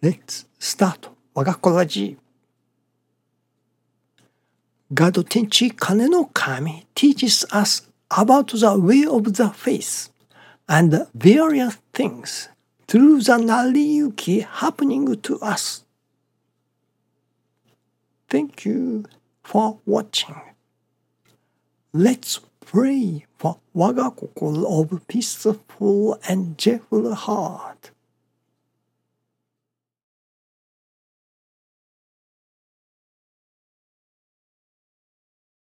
Let's start 我が子ラジガド天地金の神 teaches us about the way of the faith and various things through the 成り行き happening to us. Thank you for watching. Let's pray for 我が心 of peaceful and joyful heart.